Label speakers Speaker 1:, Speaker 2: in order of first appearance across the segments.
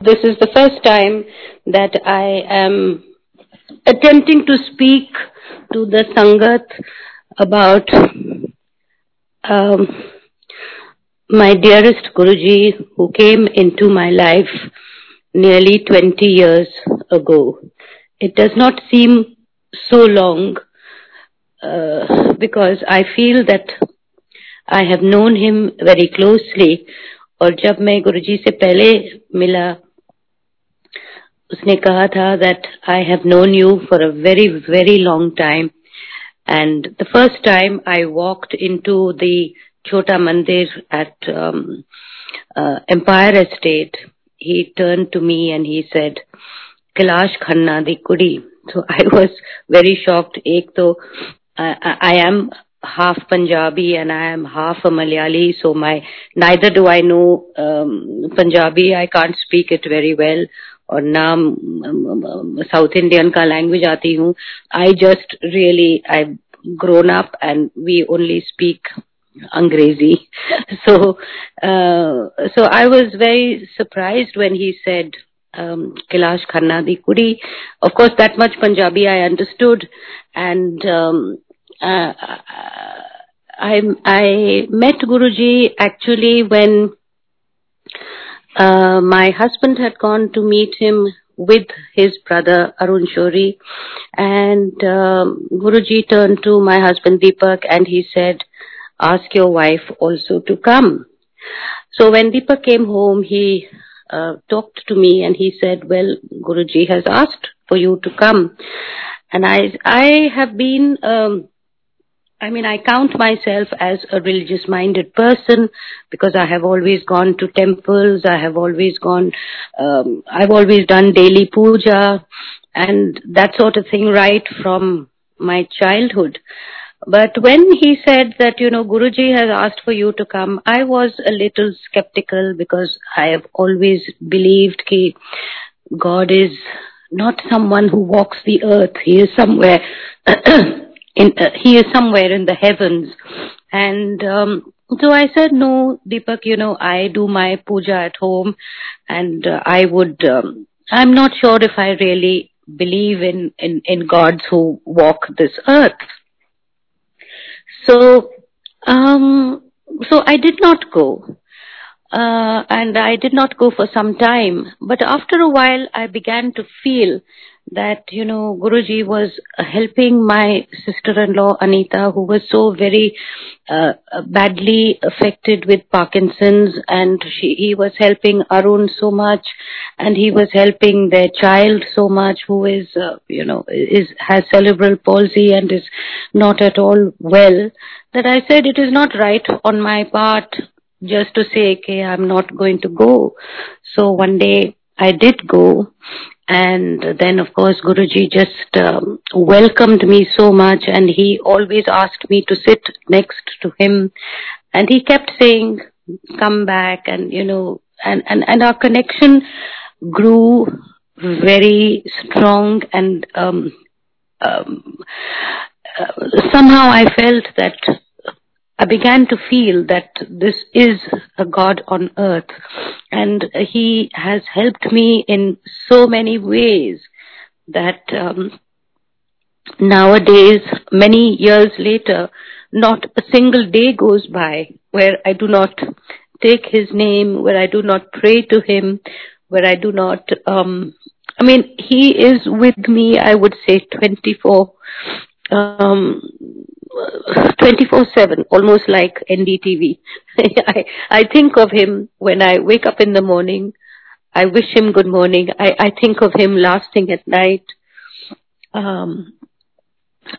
Speaker 1: This is the first time that I am attempting to speak to the Sangat about um, my dearest Guruji who came into my life nearly 20 years ago. It does not seem so long uh, because I feel that I have known him very closely और जब मैं गुरुजी से पहले मिला उसने कहा था that I have known you for a very very long time and the first time I walked into the Chota Mandir at um, uh, Empire Estate he turned to me and he said Kailash Khanna the Kudi so I was very shocked एक तो I, I am half Punjabi and I am half a Malayali, so my neither do I know um, Punjabi. I can't speak it very well. और ना south Indian का language आती हूँ। I just really I grown up and we only speak Angrezi. So so I was very surprise when he said Kailash Khanna the kudi of course that much Punjabi I understood and I I met Guru ji actually when uh, my husband had gone to meet him with his brother Arun Shourie and um, Guruji turned to my husband Deepak and he said, ask your wife also to come. So when Deepak came home, he uh, talked to me and he said, well, Guruji has asked for you to come. And I, I have been, um, I mean, I count myself as a religious minded person because I have always gone to temples. I have always gone, um, I've always done daily puja and that sort of thing right from my childhood. But when he said that, you know, Guruji has asked for you to come, I was a little skeptical because I have always believed that God is not someone who walks the earth. He is somewhere in uh, he is somewhere in the heavens. And um, so i said no deepak you know i do my puja at home and uh, i would um, i'm not sure if i really believe in in in gods who walk this earth. So um so i did not go. Uh, and I did not go for some time. But after a while, I began to feel that, you know, Guruji was helping my sister-in-law Anita, who was so very uh, badly affected with Parkinson's, and she, he was helping Arun so much, and he was helping their child so much, who is, uh, you know, is has cerebral palsy and is not at all well. That I said it is not right on my part just to say, okay, I'm not going to go. So one day I did go and then of course Guruji just um, welcomed me so much and he always asked me to sit next to him. And he kept saying come back and you know and and, and our connection grew very strong and um, um, uh, somehow I felt that I began to feel that this is a God on earth and He has helped me in so many ways that um, nowadays, many years later, not a single day goes by where I do not take His name, where I do not pray to Him, where I do not, um, I mean, He is with me, I would say 24, um, 24/7, almost like NDTV. I I think of him when I wake up in the morning. I wish him good morning. I I think of him last thing at night. Um,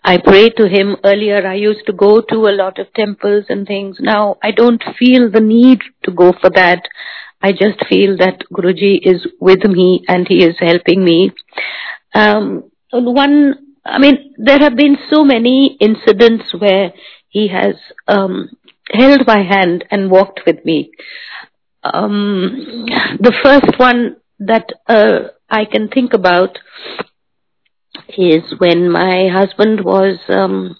Speaker 1: I pray to him. Earlier, I used to go to a lot of temples and things. Now, I don't feel the need to go for that. I just feel that Guruji is with me and he is helping me. Um, one I mean, there have been so many incidents where he has um, held my hand and walked with me. Um, the first one that uh, I can think about is when my husband was, um,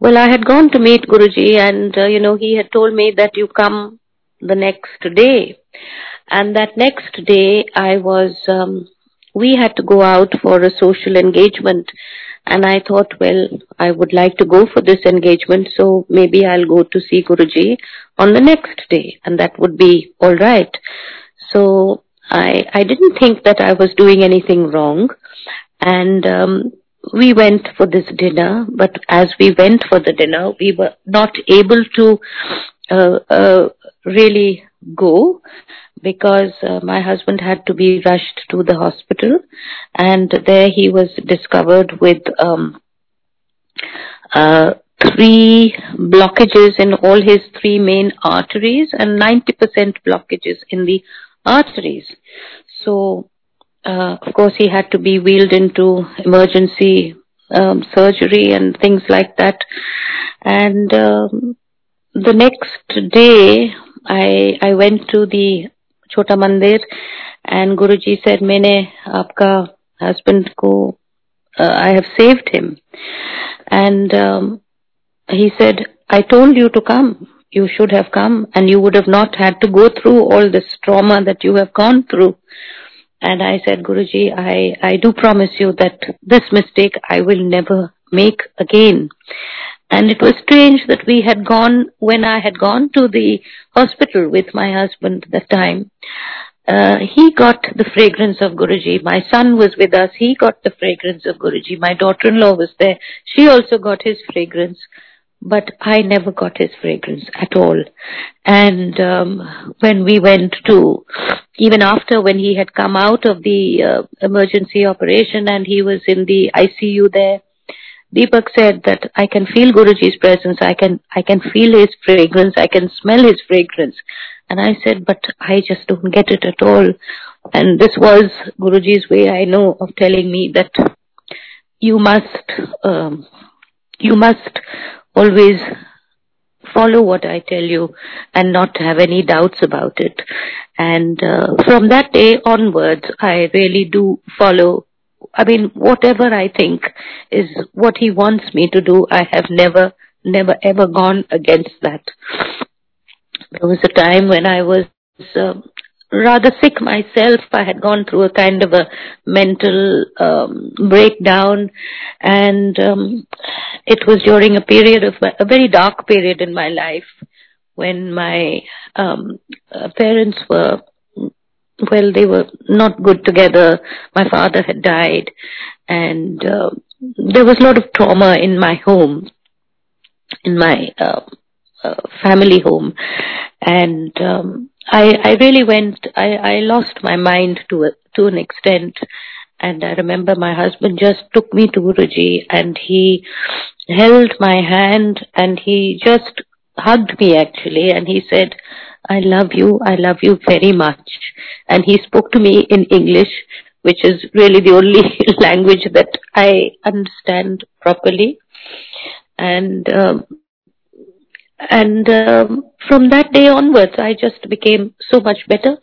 Speaker 1: well, I had gone to meet Guruji and, uh, you know, he had told me that you come the next day. And that next day, I was, um, we had to go out for a social engagement. And I thought, well, I would like to go for this engagement, so maybe I'll go to see Guruji on the next day, and that would be all right. So I, I didn't think that I was doing anything wrong. And um, we went for this dinner, but as we went for the dinner, we were not able to uh, uh, really go because uh, my husband had to be rushed to the hospital and there he was discovered with um, uh, three blockages in all his three main arteries and 90% blockages in the arteries. So, uh, of course, he had to be wheeled into emergency um, surgery and things like that. And um, the next day, I I went to the Chota Mandir, and Guruji said, "मैंने आपका husband को uh, I have saved him," and um, he said, "I told you to come." you should have come and you would have not had to go through all this trauma that you have gone through. And I said, Guruji, I, I do promise you that this mistake I will never make again. And it was strange that we had gone, when I had gone to the hospital with my husband that time, uh, he got the fragrance of Guruji. My son was with us. He got the fragrance of Guruji. My daughter-in-law was there. She also got his fragrance but I never got his fragrance at all. And um, when we went to, even after when he had come out of the uh, emergency operation and he was in the ICU there, Deepak said that I can feel Guruji's presence, I can, I can feel his fragrance, I can smell his fragrance. And I said, but I just don't get it at all. And this was Guruji's way, I know, of telling me that you must, um, you must always follow what I tell you and not have any doubts about it. And uh, from that day onwards, I really do follow. I mean, whatever I think is what he wants me to do, I have never, never ever gone against that. There was a time when I was uh, rather sick myself. I had gone through a kind of a mental um, breakdown, and um, it was during a period of a very dark period in my life when my um, uh, parents were well, they were not good together. My father had died, and uh, there was a lot of trauma in my home, in my uh, uh, family home, and um, I, I really went, I, I lost my mind to a, to an extent. And I remember my husband just took me to Guruji and he held my hand and he just hugged me actually and he said, I love you, I love you very much. And he spoke to me in English, which is really the only language that I understand properly. And um, and um, from that day onwards, I just became so much better.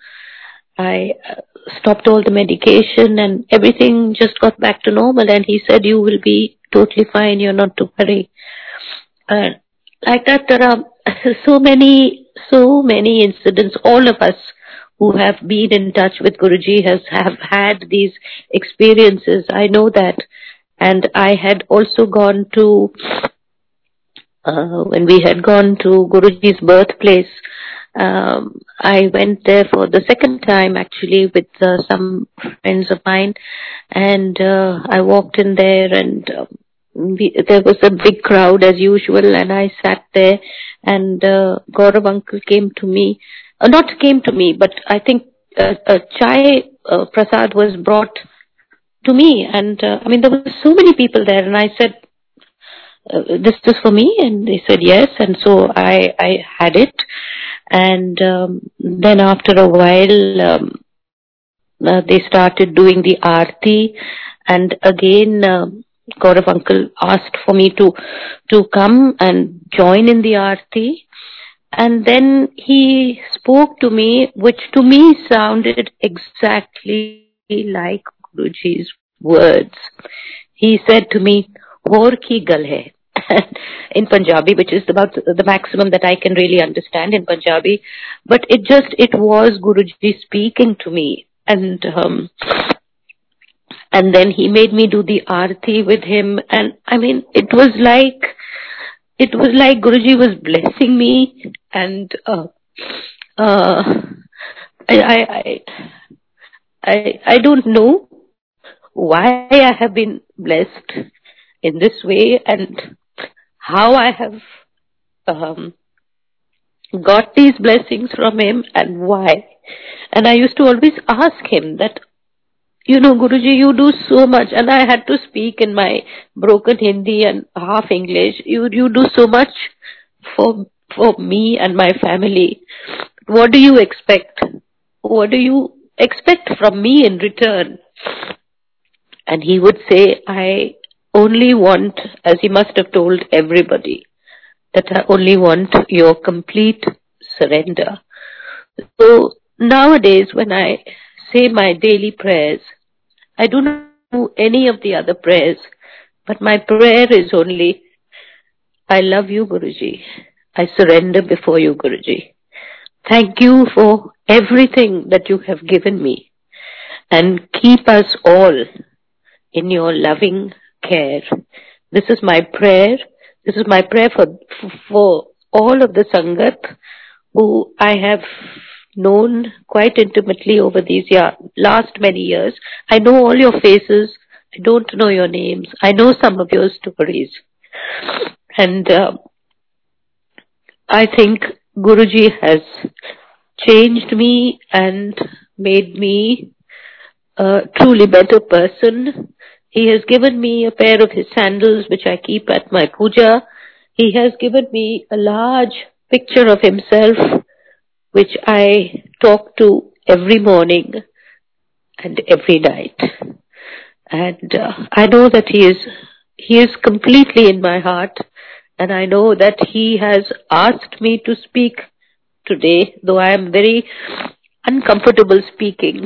Speaker 1: I uh, stopped all the medication and everything just got back to normal. And he said, you will be totally fine. You're not to worry. Uh, like that, there are so many, so many incidents. All of us who have been in touch with Guruji has have had these experiences. I know that. And I had also gone to uh, when we had gone to Guruji's birthplace, um, I went there for the second time actually with uh, some friends of mine, and uh, I walked in there and. We, there was a big crowd as usual and I sat there and uh, Gaurav uncle came to me, uh, not came to me, but I think uh, a chai uh, prasad was brought to me and uh, I mean there were so many people there and I said, uh, this is for me and they said yes and so i i had it. And um, then after a while um, uh, they started doing the aarti and again uh, Gaurav uncle asked for me to to come and join in the arti and then he spoke to me which to me sounded exactly like Guruji's words. He said to me, Hor ki gal hai. in Punjabi, which is about the maximum that I can really understand in Punjabi. But it just, it was Guruji speaking to me. And um, and then he made me do the arti with him. And I mean, it was like, it was like Guruji was blessing me and, uh, uh, I, I, I, I don't know why I have been blessed in this way and how I have um, got these blessings from him and why. And I used to always ask him that, you know, Guruji, you do so much, and I had to speak in my broken Hindi and half English. You you do so much for for me and my family. What do you expect? What do you expect from me in return? And he would say, I only want, as he must have told everybody, that I only want your complete surrender. So nowadays, when I say my daily prayers, I do not do any of the other prayers, but my prayer is only, I love you, Guruji. I surrender before you, Guruji. Thank you for everything that you have given me and keep us all in your loving care. This is my prayer. This is my prayer for, for all of the Sangat who I have known quite intimately over these year, last many years. I know all your faces. I don't know your names. I know some of your stories. And uh, I think Guruji has changed me and made me a truly better person. He has given me a pair of his sandals which I keep at my puja. He has given me a large picture of himself which I talk to every morning and every night. And uh, I know that he is, he is completely in my heart and I know that he has asked me to speak today, though I am very uncomfortable speaking.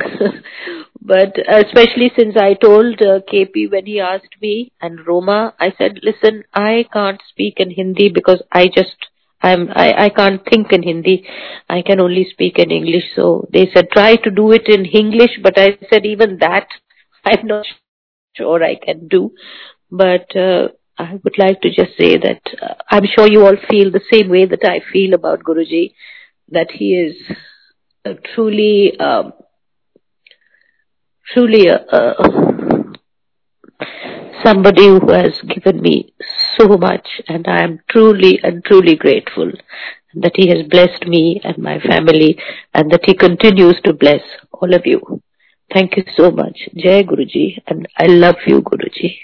Speaker 1: but especially since I told uh, KP when he asked me and Roma, I said, listen, I can't speak in Hindi because I just, I'm, I, I can't think in Hindi. I can only speak in English. So they said, try to do it in English. But I said, even that, I'm not sure I can do. But, uh, I would like to just say that uh, I'm sure you all feel the same way that I feel about Guruji, that he is uh, truly, um, truly a, a, somebody who has given me so much, and I am truly and truly grateful that he has blessed me and my family, and that he continues to bless all of you. Thank you so much. Jai Guruji, and I love you, Guruji.